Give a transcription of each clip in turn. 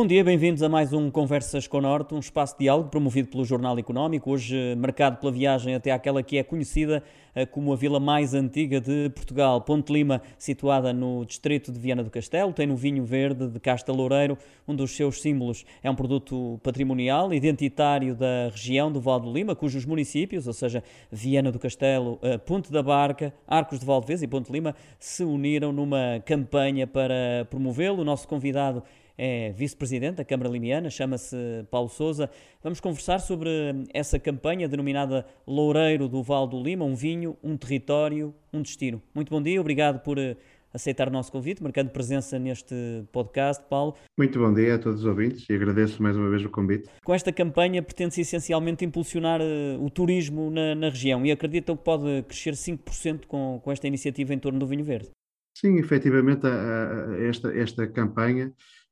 Bom dia, bem-vindos a mais um Conversas com o Norte, um espaço de diálogo promovido pelo Jornal Económico, hoje marcado pela viagem até aquela que é conhecida eh, como a vila mais antiga de Portugal. Ponte Lima, situada no distrito de Viana do Castelo, tem no vinho verde de Casta Loureiro, um dos seus símbolos. É um produto patrimonial, identitário da região do Val do Lima, cujos municípios, ou seja, Viana do Castelo, eh, Ponte da Barca, Arcos de Valdevez e Ponte Lima, se uniram numa campanha para promovê-lo. O nosso convidado é vice-presidente da Câmara Limiana, chama-se Paulo Souza. Vamos conversar sobre essa campanha denominada Loureiro do Val do Lima, um vinho, um território, um destino. Muito bom dia, obrigado por eh, aceitar o nosso convite, marcando presença neste podcast, Paulo. Muito bom dia a todos os ouvintes e agradeço mais uma vez o convite. Com esta campanha pretende-se essencialmente impulsionar uh, o turismo na, na, região e acreditam que pode crescer 5% com, com esta iniciativa em torno do vinho verde? Sim, efetivamente a, a, esta, esta campanha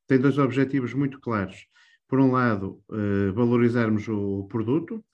tem dois objetivos muito claros. Por um lado, uh, valorizarmos o produto,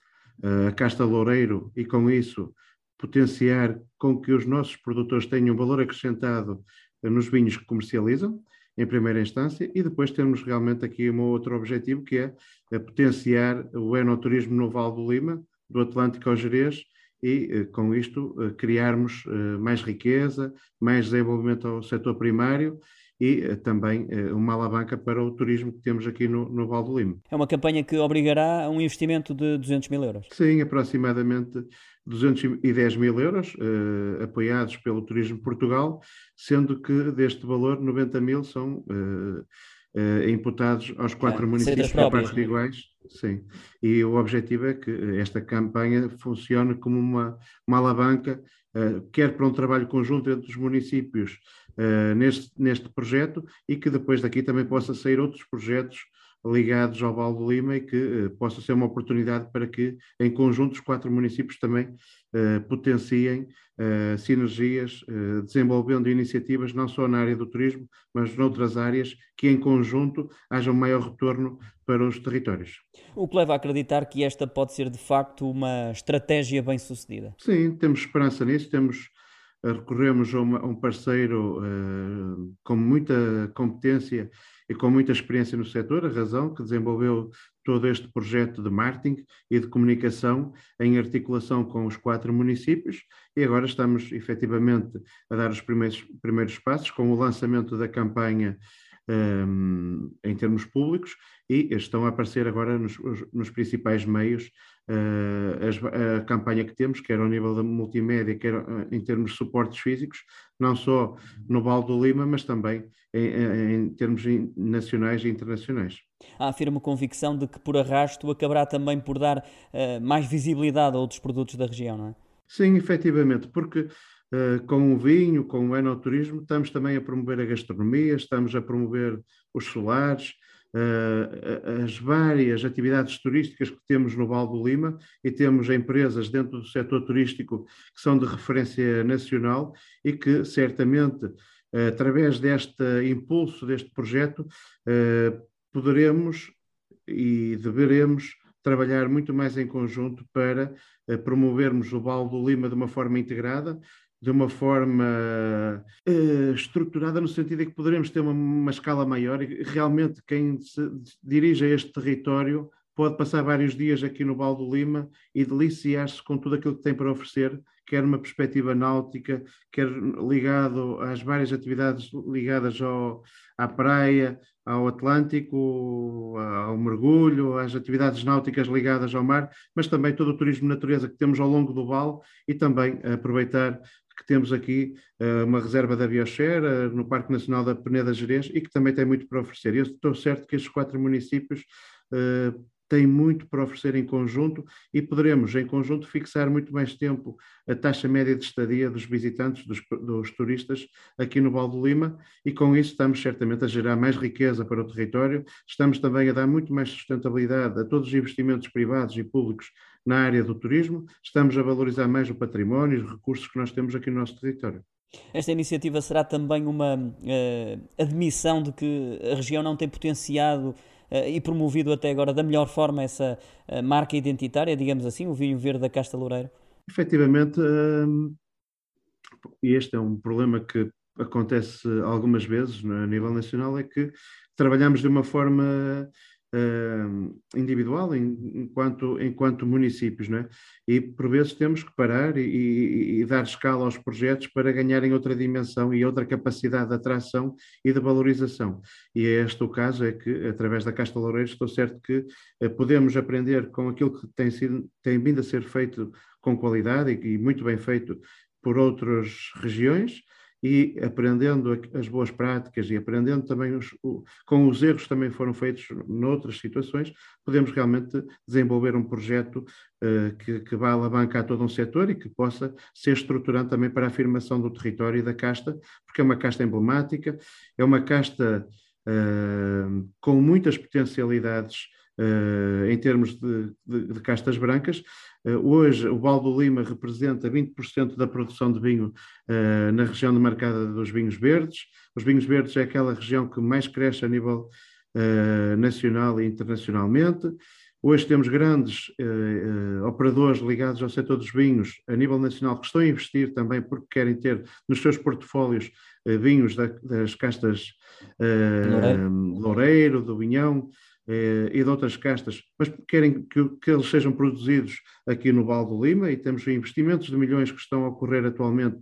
uh, a casta loureiro, e com isso potenciar com que os nossos produtores tenham valor acrescentado uh, nos vinhos que comercializam, em primeira instância, e depois temos realmente aqui um outro objetivo, que é potenciar o enoturismo no Val do Lima, do Atlântico ao Jerez, e com isto criarmos mais riqueza, mais desenvolvimento ao setor primário e eh, também eh, uma alavanca para o turismo que temos aqui no, no Val do Lima. É uma campanha que obrigará a um investimento de 200 mil euros? Sim, aproximadamente 210 mil euros, eh, apoiados pelo Turismo Portugal, sendo que deste valor 90 mil são uh, imputados aos quatro é, municípios por partes iguais. Sim. E o objetivo é que esta campanha funcione como uma, uma alavanca, uh, quer para um trabalho conjunto entre os municípios uh, neste, neste projeto e que depois daqui também possa sair outros projetos ligados ao Val do Lima e que uh, possa ser uma oportunidade para que, em conjunto, os quatro municípios também uh, potenciem uh, sinergias, desenvolvendo iniciativas não só na área do turismo, mas noutras áreas, que em conjunto haja um maior retorno para os territórios. O que leva a acreditar que esta pode ser, de facto, uma estratégia bem sucedida? Sim, temos esperança nisso, temos recorremos a, uma, a um parceiro com muita competência e com muita experiência no setor, a Razão, que desenvolveu todo este projeto de marketing e de comunicação em articulação com os quatro municípios. E agora estamos efetivamente a dar os primeiros, primeiros passos com o lançamento da campanha um, em termos públicos. E estão a aparecer agora nos, nos principais meios uh, a campanha que temos, quer ao nível da multimédia, quer uh, em termos de suportes físicos, não só no Val do Lima, mas também em, em termos nacionais e internacionais. Há afirma convicção de que por arrasto acabará também por dar uh, mais visibilidade a outros produtos da região, não é? Sim, efetivamente, porque Uh, com o vinho, com o enoturismo, estamos também a promover a gastronomia, estamos a promover os solares, uh, as várias atividades turísticas que temos no Val do Lima e temos empresas dentro do setor turístico que são de referência nacional e que certamente, uh, através deste impulso deste projeto, poderemos e deveremos trabalhar muito mais em conjunto para promovermos o Val do Lima de uma forma integrada, de uma forma uh, estruturada, no sentido de que poderemos ter uma, uma, escala maior e realmente quem se dirige a este território pode passar vários dias aqui no Val do Lima e deliciar-se com tudo aquilo que tem para oferecer, quer uma perspectiva náutica, quer ligado às várias atividades ligadas ao, à praia, ao Atlântico, ao mergulho, às atividades náuticas ligadas ao mar, mas também todo o turismo de natureza que temos ao longo do Val e também aproveitar que temos aqui uh, uma reserva da biosfera no Parque Nacional da Peneda Gerês e que também tem muito para oferecer. Eu estou certo que estes quatro municípios uh, têm muito para oferecer em conjunto e poderemos, em conjunto, fixar muito mais tempo a taxa média de estadia dos visitantes, dos, dos turistas aqui no Val do Lima e com isso estamos certamente a gerar mais riqueza para o território, estamos também a dar muito mais sustentabilidade a todos os investimentos privados e públicos na área do turismo, estamos a valorizar mais o património e os recursos que nós temos aqui no nosso território. Esta iniciativa será também uma uh, admissão de que a região não tem potenciado e promovido até agora da melhor forma essa uh, marca identitária, digamos assim, o vinho verde da Casta Loureiro? Efetivamente, e este é um problema que acontece algumas vezes a nível nacional, é que trabalhamos de uma forma uh, individual enquanto, enquanto municípios, não é? E por vezes temos que parar e, e, dar escala aos projetos para ganharem outra dimensão e outra capacidade de atração e de valorização. E é este o caso, é que através da Casta Loureiro estou certo que uh, podemos aprender com aquilo que tem, sido, tem vindo a ser feito com qualidade e, e muito bem feito por outras regiões, e aprendendo as boas práticas e aprendendo também os, com os erros que também foram feitos noutras situações, podemos realmente desenvolver um projeto uh, que, que vá alavancar todo um setor e que possa ser estruturante também para a afirmação do território e da casta, porque é uma casta emblemática, é uma casta uh, com muitas potencialidades Uh, em termos de, de, de castas brancas. Uh, hoje, o Baldo Lima representa 20% da produção de vinho uh, na região demarcada dos vinhos verdes. Os vinhos verdes é aquela região que mais cresce a nível nacional e internacionalmente. Hoje temos grandes operadores ligados ao setor dos vinhos a nível nacional que estão a investir também porque querem ter nos seus portfólios vinhos da, das castas Loureiro. Loureiro, do Vinhão, eh, e de outras castas, mas querem que, que, eles sejam produzidos aqui no Val do Lima e temos investimentos de milhões que estão a ocorrer atualmente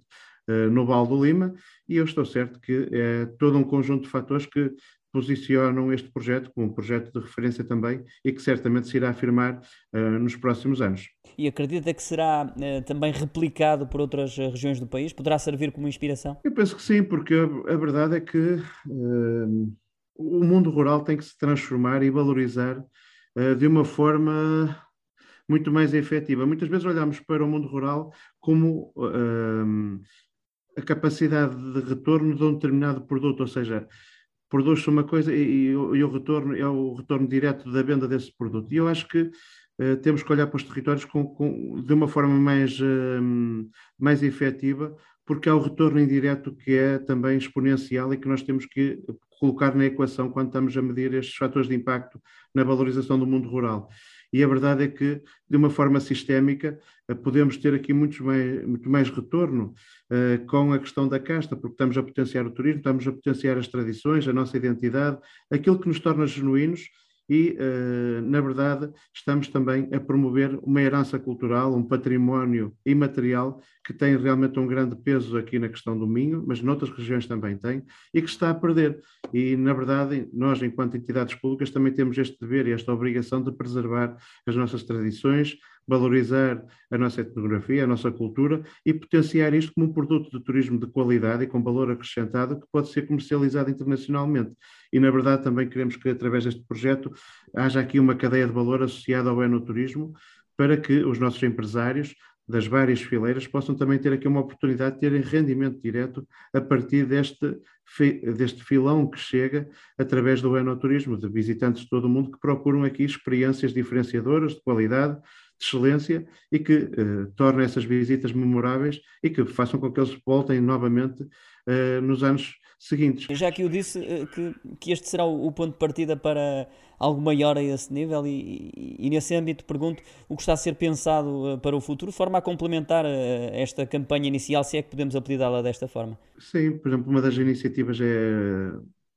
eh, no Val do Lima e eu estou certo que é todo um conjunto de fatores que posicionam este projeto como um projeto de referência também e que certamente se irá afirmar uh, nos próximos anos. E acredita que será uh, também replicado por outras regiões do país? Poderá servir como inspiração? Eu penso que sim, porque a, a verdade é que uh, o mundo rural tem que se transformar e valorizar uh, de uma forma muito mais efetiva. Muitas vezes olhamos para o mundo rural como uh, a capacidade de retorno de um determinado produto, ou seja, produz-se uma coisa e, e, o, e, o retorno é o retorno direto da venda desse produto. E eu acho que uh, temos que olhar para os territórios com, com, de uma forma mais, uh, mais efetiva, porque há o retorno indireto que é também exponencial e que nós temos que colocar na equação quando estamos a medir estes fatores de impacto na valorização do mundo rural. E a verdade é que, de uma forma sistémica, eh, podemos ter aqui muito mais, muito mais retorno uh, com a questão da casta, porque estamos a potenciar o turismo, estamos a potenciar as tradições, a nossa identidade, aquilo que nos torna genuínos e, uh, na verdade, estamos também a promover uma herança cultural, um património imaterial que tem realmente um grande peso aqui na questão do Minho, mas noutras regiões também tem, e que está a perder. E, na verdade, nós, enquanto entidades públicas, também temos este dever e esta obrigação de preservar as nossas tradições, valorizar a nossa etnografia, a nossa cultura e potenciar isto como um produto de turismo de qualidade e com valor acrescentado que pode ser comercializado internacionalmente. E, na verdade, também queremos que, através deste projeto, haja aqui uma cadeia de valor associada ao enoturismo para que os nossos empresários das várias fileiras possam também ter aqui uma oportunidade de terem rendimento direto a partir deste, deste filão que chega através do enoturismo, de visitantes de todo o mundo que procuram aqui experiências diferenciadoras, de qualidade, de excelência e que uh, tornem essas visitas memoráveis e que façam com que eles voltem novamente uh, nos anos seguintes. Já que eu disse uh, que, que este será o, o, ponto de partida para algo maior a esse nível e, e, e, nesse âmbito pergunto o que está a ser pensado para o futuro, de forma a complementar esta campanha inicial, se é que podemos apelidá-la desta forma. Sim, por exemplo, uma das iniciativas é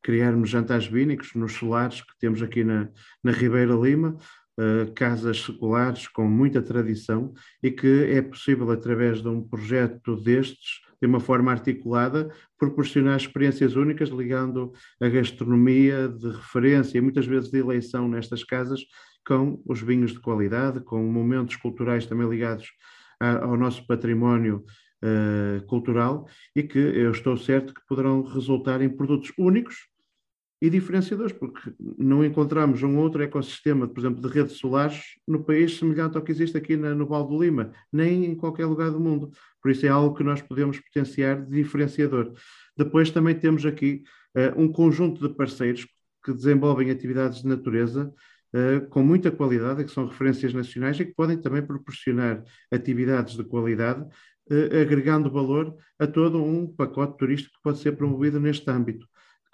criarmos jantares vínicos nos solares que temos aqui na, na Ribeira Lima, uh, casas seculares com muita tradição e que é possível, através de um projeto destes, de uma forma articulada, proporcionar experiências únicas, ligando a gastronomia de referência e muitas vezes de eleição nestas casas com os vinhos de qualidade, com momentos culturais também ligados a, ao nosso património uh, cultural e que eu estou certo que poderão resultar em produtos únicos e diferenciadores, porque não encontramos um outro ecossistema, por exemplo, de redes solares no país semelhante ao que existe aqui na, no Val do Lima, nem em qualquer lugar do mundo. Por isso é algo que nós podemos potenciar de diferenciador. Depois também temos aqui uh, um conjunto de parceiros que desenvolvem atividades de natureza uh, com muita qualidade, que são referências nacionais e que podem também proporcionar atividades de qualidade, uh, agregando valor a todo um pacote turístico que pode ser promovido neste âmbito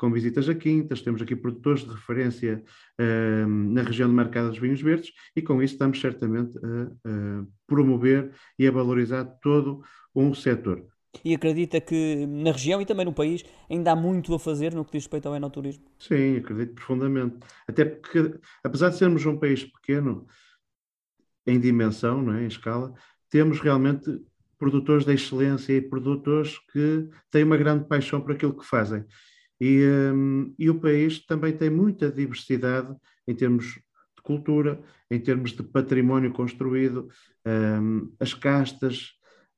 com visitas a quintas, temos aqui produtores de referência uh, na região de Marcada dos Vinhos Verdes e com isso estamos certamente a, a promover e a valorizar todo um setor. E acredita que na região e também no país ainda há muito a fazer no que diz respeito ao enoturismo? Sim, acredito profundamente. Até porque, apesar de sermos um país pequeno em dimensão, não é? em escala, temos realmente produtores de excelência e produtores que têm uma grande paixão por aquilo que fazem. E, um, e o país também tem muita diversidade em termos de cultura, em termos de património construído, um, as castas,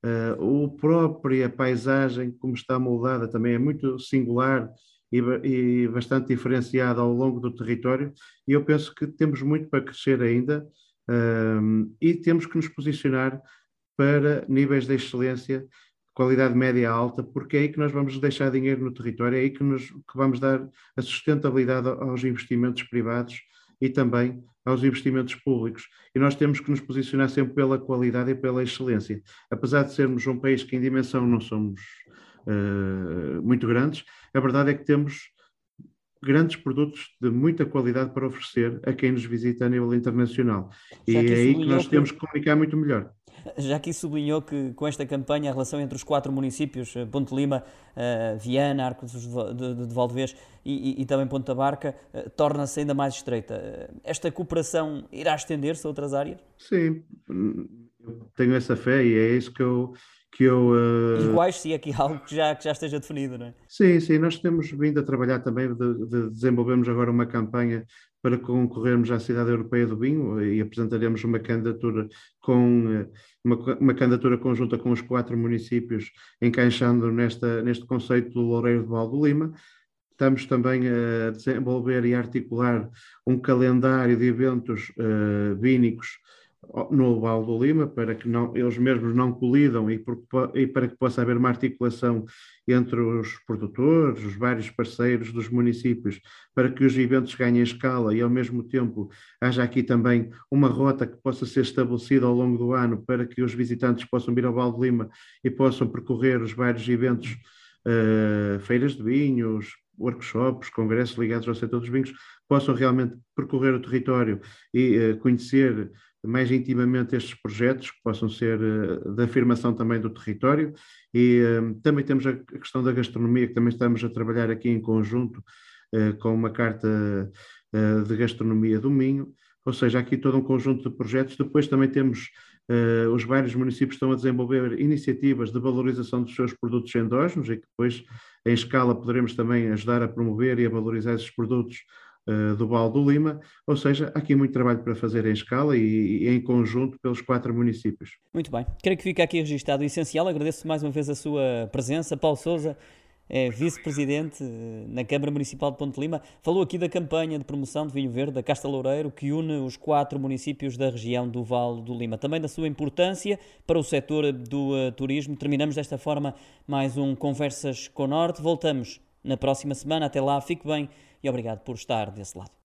uh, a própria paisagem, como está moldada, também é muito singular e, e bastante diferenciada ao longo do território. E eu penso que temos muito para crescer ainda um, e temos que nos posicionar para níveis de excelência qualidade média alta, porque é aí que nós vamos deixar dinheiro no território, é aí que, nos, que vamos dar a sustentabilidade aos investimentos privados e também aos investimentos públicos. E nós temos que nos posicionar sempre pela qualidade e pela excelência. Apesar de sermos um país que em dimensão não somos uh, muito grandes, a verdade é que temos grandes produtos de muita qualidade para oferecer a quem nos visita a nível internacional. e é aí que nós temos que comunicar muito melhor já aqui sublinhou que com esta campanha a relação entre os quatro municípios, eh, Ponte Lima, uh, Viana, Arco de, de, de Valdevez e, e, e, também Ponta Barca, uh, torna-se ainda mais estreita. Esta cooperação irá estender-se a outras áreas? Sim, eu tenho essa fé e é isso que eu, que eu. Uh... Iguais, se aqui algo que já, que já esteja definido, não é? Sim, sim, nós temos vindo a trabalhar também, de, de desenvolvemos agora uma campanha para concorrermos à Cidade Europeia do Vinho e apresentaremos uma candidatura com eh, uma, uma candidatura conjunta com os quatro municípios, encaixando nesta, neste conceito do Loureiro de Valdo Lima. Estamos também a desenvolver e articular um calendário de eventos uh, vínicos no Val do Lima, para que não, eles mesmos não colidam e, por, e, para que possa haver uma articulação entre os produtores, os vários parceiros dos municípios, para que os eventos ganhem escala e, ao mesmo tempo, haja aqui também uma rota que possa ser estabelecida ao longo do ano para que os visitantes possam vir ao Val do Lima e possam percorrer os vários eventos, uh, feiras de vinhos, workshops, congressos ligados ao setor dos vinhos, possam realmente percorrer o território e uh, conhecer mais intimamente estes projetos, que possam ser uh, de afirmação também do território. E uh, também temos a questão da gastronomia, que também estamos a trabalhar aqui em conjunto uh, com uma carta de gastronomia do Minho, ou seja, aqui todo um conjunto de projetos. Depois também temos os vários municípios estão a desenvolver iniciativas de valorização dos seus produtos endógenos e que depois, em escala, poderemos também ajudar a promover e a valorizar esses produtos uh, do Val do Lima, ou seja, há aqui muito trabalho para fazer em escala e, e, em conjunto pelos quatro municípios. Muito bem, quero que fique aqui registado o essencial, agradeço mais uma vez a sua presença, Paulo Souza, é vice-presidente eh, na Câmara Municipal de Ponte Lima. Falou aqui da campanha de promoção de vinho verde da Casta Loureiro, que une os quatro municípios da região do Vale do Lima. Também da sua importância para o setor do uh, turismo. Terminamos desta forma mais um Conversas com Norte. Voltamos na próxima semana. Até lá, fique bem e obrigado por estar desse lado.